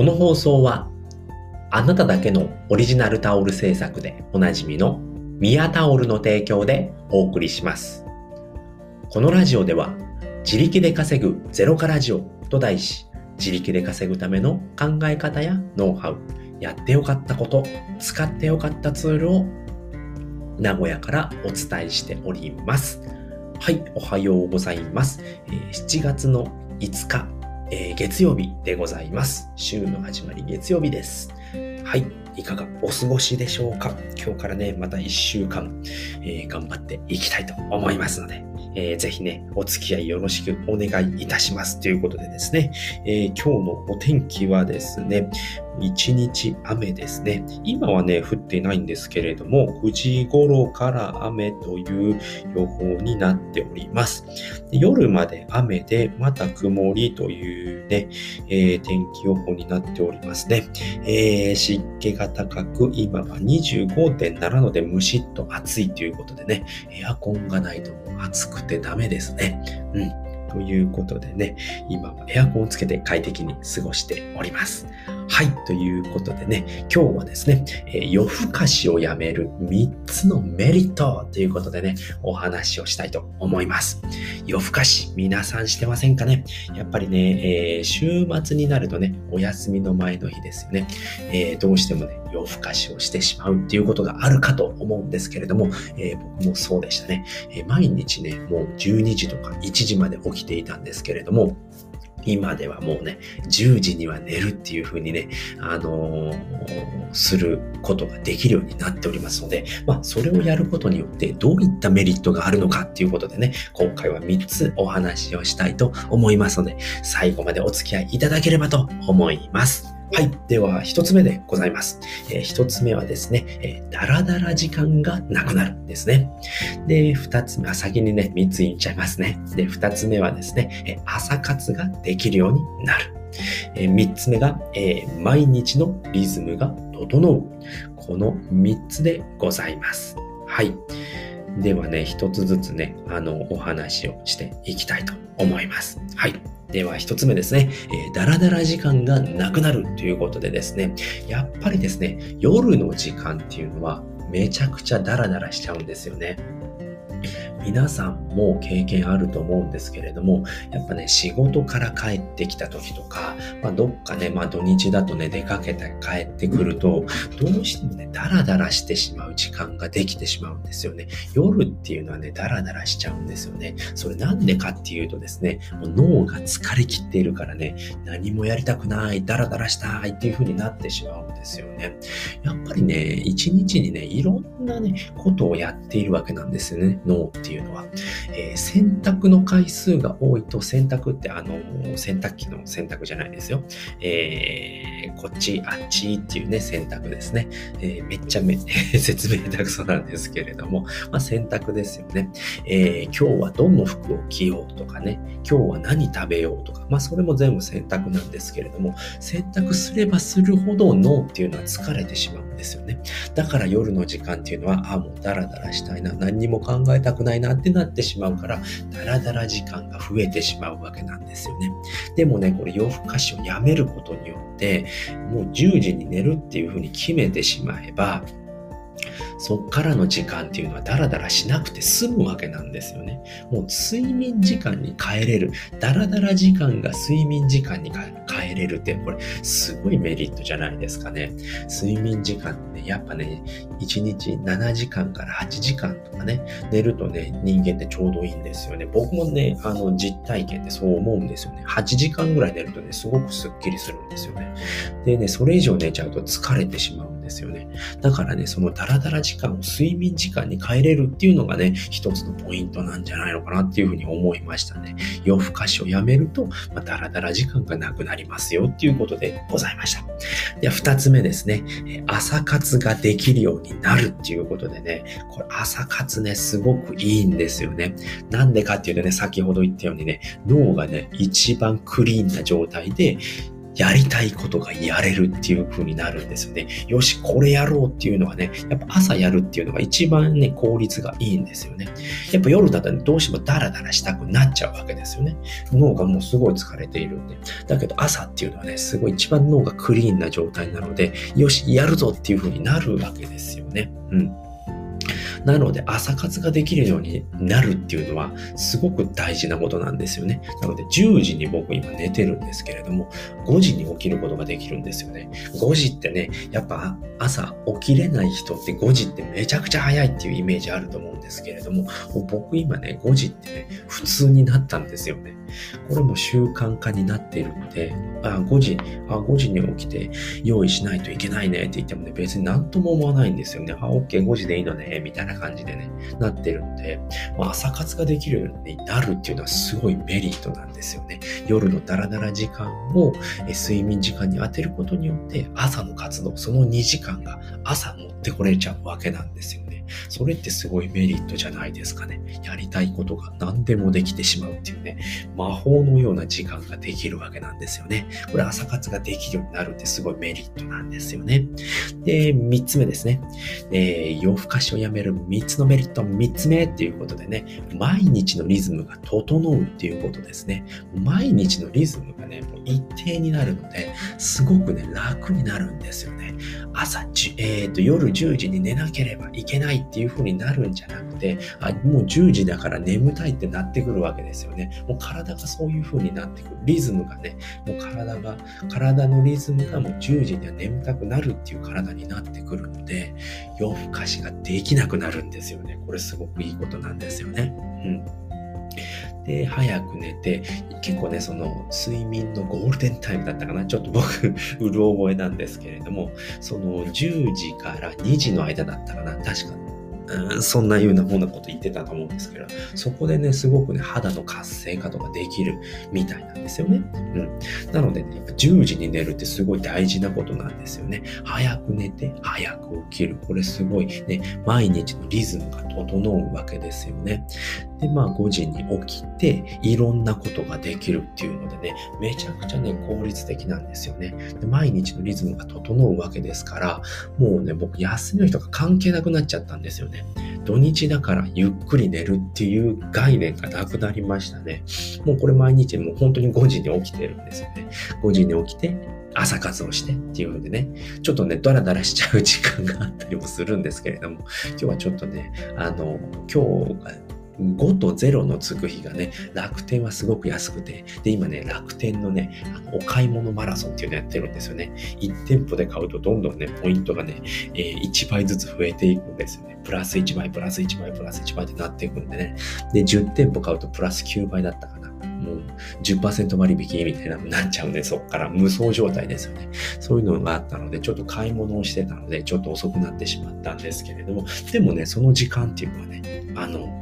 この放送はあなただけのオリジナルタオル制作でおなじみのミヤタオルの提供でお送りします。このラジオでは自力で稼ぐゼロカラジオと題し自力で稼ぐための考え方やノウハウ、やってよかったこと、使ってよかったツールを名古屋からお伝えしております。はい、おはようございます。7月の5日、えー、月曜日でございます。週の始まり月曜日です。はい。いかがお過ごしでしょうか？今日からね、また一週間、えー、頑張っていきたいと思いますので、えー、ぜひね、お付き合いよろしくお願いいたします。ということでですね、えー、今日のお天気はですね、一日雨ですね。今はね、降っていないんですけれども、9時頃から雨という予報になっております。夜まで雨で、また曇りというね、えー、天気予報になっておりますね。えー、湿気が高く、今は25.7度でムシッと暑いということでね、エアコンがないと暑くてダメですね。うん。ということでね、今はエアコンをつけて快適に過ごしております。はい。ということでね、今日はですね、え、夜更かしをやめる3つのメリットということでね、お話をしたいと思います。夜更かし、皆さんしてませんかね？やっぱりね、えー、週末になるとね、お休みの前の日ですよね。えー、どうしてもね、夜更かしをしてしまうっていうことがあるかと思うんですけれども、えー、僕もそうでしたね、え、毎日ね、もう12時とか1時まで起きていたんですけれども、今ではもうね、10時には寝るっていう風にね、あのー、することができるようになっておりますので、まあ、それをやることによってどういったメリットがあるのかっていうことでね、今回は3つお話をしたいと思いますので、最後までお付き合いいただければと思います。はい。では、一つ目でございます。えー、一つ目はですね、えー、だらだら時間がなくなるんですね。で、二つ目は先にね、三つ言っちゃいますね。で、二つ目はですね、えー、朝活ができるようになる。えー、三つ目が、えー、毎日のリズムが整う。この三つでございます。はい。ではね、一つずつね、あの、お話をしていきたいと思います。はい。では一つ目ですね、えー、ダラダラ時間がなくなるということでですね、やっぱりですね、夜の時間っていうのはめちゃくちゃダラダラしちゃうんですよね。皆さんも経験あると思うんですけれども、やっぱね、仕事から帰ってきた時とか、まあ、どっかね、まあ土日だとね、出かけて帰ってくると、どうしてもね、ダラダラしてしまう時間ができてしまうんですよね。夜っていうのはね、ダラダラしちゃうんですよね。それなんでかっていうとですね、もう脳が疲れきっているからね、何もやりたくない、ダラダラしたいっていう風になってしまうんですよね。やっぱりね、一日にね、いろんなね、ことをやっているわけなんですよね、脳ってっていうのは、えー、洗濯の回数が多いと、洗濯ってあの、洗濯機の洗濯じゃないですよ。えー、こっち、あっちっていうね、洗濯ですね。えー、めっちゃめ、説明下手くそなんですけれども、まあ、洗濯ですよね。え今日はどの服を着ようとかね、今日は何食べようとか、まあ、それも全部洗濯なんですけれども、洗濯すればするほど脳っていうのは疲れてしまうんですよね。だから夜の時間っていうのは、あ、もうダラダラしたいな、何にも考えたくないなってなってしまうから、ダラダラ時間が増えてしまうわけなんですよね。でもね、これ夜更かしをやめることによって、もう10時に寝るっていうふうに決めてしまえば、そっからの時間っていうのはダラダラしなくて済むわけなんですよね。もう睡眠時間に変えれる。ダラダラ時間が睡眠時間に変えれるって、これすごいメリットじゃないですかね。睡眠時間ってねやっぱね、1日7時間から8時間とかね、寝るとね、人間ってちょうどいいんですよね。僕もね、あの、実体験ってそう思うんですよね。8時間ぐらい寝るとね、すごくスッキリするんですよね。でね、それ以上寝ちゃうと疲れてしまうですよね。だからね、そのダラダラ時間を睡眠時間に変えれるっていうのがね、一つのポイントなんじゃないのかなっていうふうに思いましたね。夜更かしをやめると、まあ、ダラダラ時間がなくなりますよっていうことでございました。では、二つ目ですね。朝活ができるようになるっていうことでね、これ朝活ね、すごくいいんですよね。なんでかっていうとね、先ほど言ったようにね、脳がね、一番クリーンな状態で、やりたいことがやれるっていう風になるんですよね。よし、これやろうっていうのはね、やっぱ朝やるっていうのが一番ね、効率がいいんですよね。やっぱ夜だと、ね、どうしてもダラダラしたくなっちゃうわけですよね。脳がもうすごい疲れているんで。だけど朝っていうのはね、すごい一番脳がクリーンな状態なので、よし、やるぞっていう風になるわけですよね。うん。なので朝活ができるようになるっていうのはすごく大事なことなんですよね。なので10時に僕今寝てるんですけれども、5時に起きることができるんですよね。5時ってね、やっぱ朝起きれない人って5時ってめちゃくちゃ早いっていうイメージあると思うんですけれども、僕今ね、5時ってね、普通になったんですよね。これも習慣化になっているので、あ、5時、あ、5時に起きて用意しないといけないねって言ってもね、別に何とも思わないんですよね。あ、OK、5時でいいのね、みたいな感じでね、なってるので、まあ、朝活ができるようになるっていうのはすごいメリットなんですよね。夜のダラダラ時間を睡眠時間に当てることによって、朝の活動、その2時間が朝持ってこれちゃうわけなんですよね。それってすごいメリットじゃないですかね。やりたいことが何でもできてしまうっていうね、魔法のような時間ができるわけなんですよね。これ朝活ができるようになるってすごいメリットなんですよね。で、三つ目ですね。えー、夜更かしをやめる三つのメリット、三つ目っていうことでね、毎日のリズムが整うっていうことですね。毎日のリズムがね、もう一定になるので、すごくね、楽になるんですよね。朝、えーと、夜10時に寝なければいけないっていう風になるんじゃなくて、あもう10時だから眠たいってなってくるわけですよね。もう体がそういう風になってくる。リズムがね、もう体が、体のリズムがもう10時には眠たくなるっていう体になってくるので、夜更かしができなくなるんですよね。これすごくいいことなんですよね。うん。で、早く寝て、結構ね、その睡眠のゴールデンタイムだったかな。ちょっと僕、うる覚えなんですけれども、その10時から2時の間だったかな。確かそんなようなふうなこと言ってたと思うんですけど、そこでね、すごくね、肌の活性化とかできるみたいなんですよね。うん。なのでね、やっぱ10時に寝るってすごい大事なことなんですよね。早く寝て、早く起きる。これすごいね、毎日のリズムが整うわけですよね。で、まあ5時に起きて、いろんなことができるっていうのでね、めちゃくちゃね、効率的なんですよね。で毎日のリズムが整うわけですから、もうね、僕休みの日とか関係なくなっちゃったんですよね。土日だからゆっくり寝るっていう概念がなくなりましたね。もうこれ毎日もう本当に5時に起きてるんですよね。5時に起きて、朝活をしてっていうのでね、ちょっとね、ダラダラしちゃう時間があったりもするんですけれども、今日はちょっとね、あの、今日が5と0のつく日がね、楽天はすごく安くて、で、今ね、楽天のね、あのお買い物マラソンっていうのやってるんですよね。1店舗で買うとどんどんね、ポイントがね、えー、1倍ずつ増えていくんですよね。プラス1倍、プラス1倍、プラス1倍ってなっていくんでね。で、10店舗買うとプラス9倍だったかな。もう10%割引みたいなのになっちゃうんで、そっから無双状態ですよね。そういうのがあったので、ちょっと買い物をしてたので、ちょっと遅くなってしまったんですけれども、でもね、その時間っていうのはね、あの、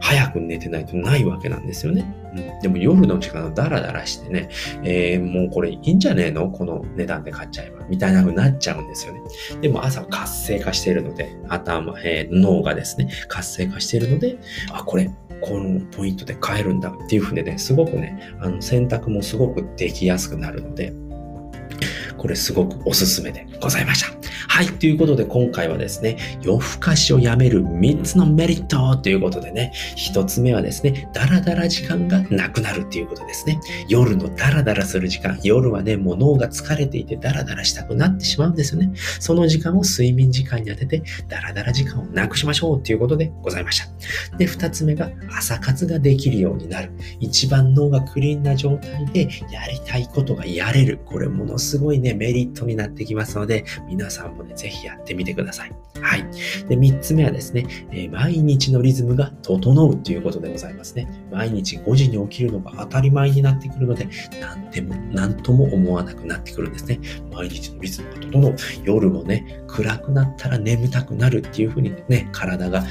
早く寝てないとないわけなんですよね。うん、でも夜の時間をダラダラしてね、えー、もうこれいいんじゃねえの？この値段で買っちゃえば。みたいな風になっちゃうんですよね。でも朝活性化しているので、頭、えー、脳がですね、活性化しているので、あ、これ、このポイントで買えるんだっていう風でね、すごくね、あの選択もすごくできやすくなるので、これすごくおすすめでございました。はい。ということで今回はですね、夜更かしをやめる3つのメリットということでね、1つ目はですね、ダラダラ時間がなくなるっていうことですね。夜のダラダラする時間、夜はね、もう脳が疲れていてダラダラしたくなってしまうんですよね。その時間を睡眠時間に当てて、ダラダラ時間をなくしましょうということでございました。で、2つ目が朝活ができるようになる。一番脳がクリーンな状態でやりたいことがやれる。これものすごいね、メリットになってきますので、皆さんもね、ぜひやってみてください。はい。で、3つ目はですね、えー、毎日のリズムが整うということでございますね。毎日5時に起きるのが当たり前になってくるので、何でも、何とも思わなくなってくるんですね。毎日のリズムが整う。夜もね、暗くなったら眠たくなるっていう風にね、体が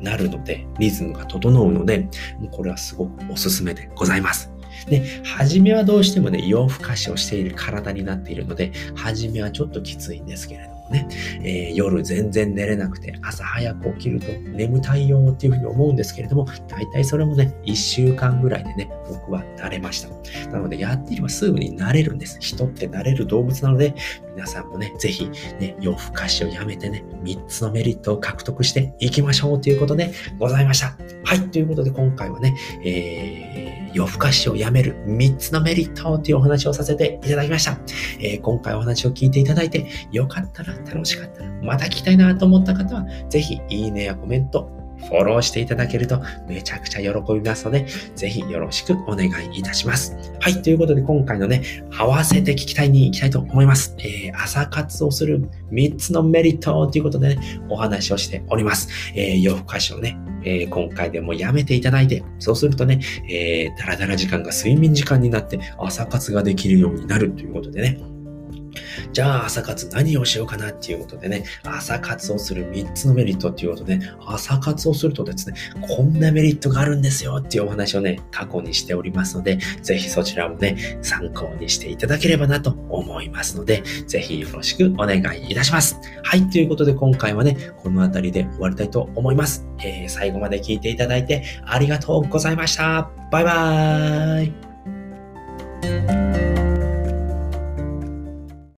なるので、リズムが整うので、もうこれはすごくおすすめでございます。で、初めはどうしてもね、夜更かしをしている体になっているので、初めはちょっときついんですけれど、ね、えー、夜全然寝れなくて朝早く起きると眠たいよっていうふうに思うんですけれども、大体それもね、1週間ぐらいでね、僕は慣れました。なので、やっていればすぐに慣れるんです。人って慣れる動物なので、皆さんもね、ぜひ、ね、夜更かしをやめてね、3つのメリットを獲得していきましょうということでございました。はい、ということで今回はね、えー、夜更かしをやめる3つのメリットというお話をさせていただきました。えー、今回お話を聞いていただいて、よかったら、楽しかったら、また聞きたいなと思った方は、ぜひ、いいねやコメント、フォローしていただけるとめちゃくちゃ喜びますので、ぜひよろしくお願いいたします。はい、ということで今回のね、合わせて聞きたいに行きたいと思います。えー、朝活をする3つのメリットということでね、お話をしております。えー、夜更かしをね、えー、今回でもやめていただいて、そうするとね、えー、だらだら時間が睡眠時間になって朝活ができるようになるということでね、じゃあ朝活何をしようかなっていうことでね、朝活をする3つのメリットっていうことで、朝活をするとですね、こんなメリットがあるんですよっていうお話をね、過去にしておりますので、ぜひそちらもね、参考にしていただければなと思いますので、ぜひよろしくお願いいたします。はい、ということで今回はね、この辺りで終わりたいと思います。えー、最後まで聞いていただいてありがとうございました。バイバーイ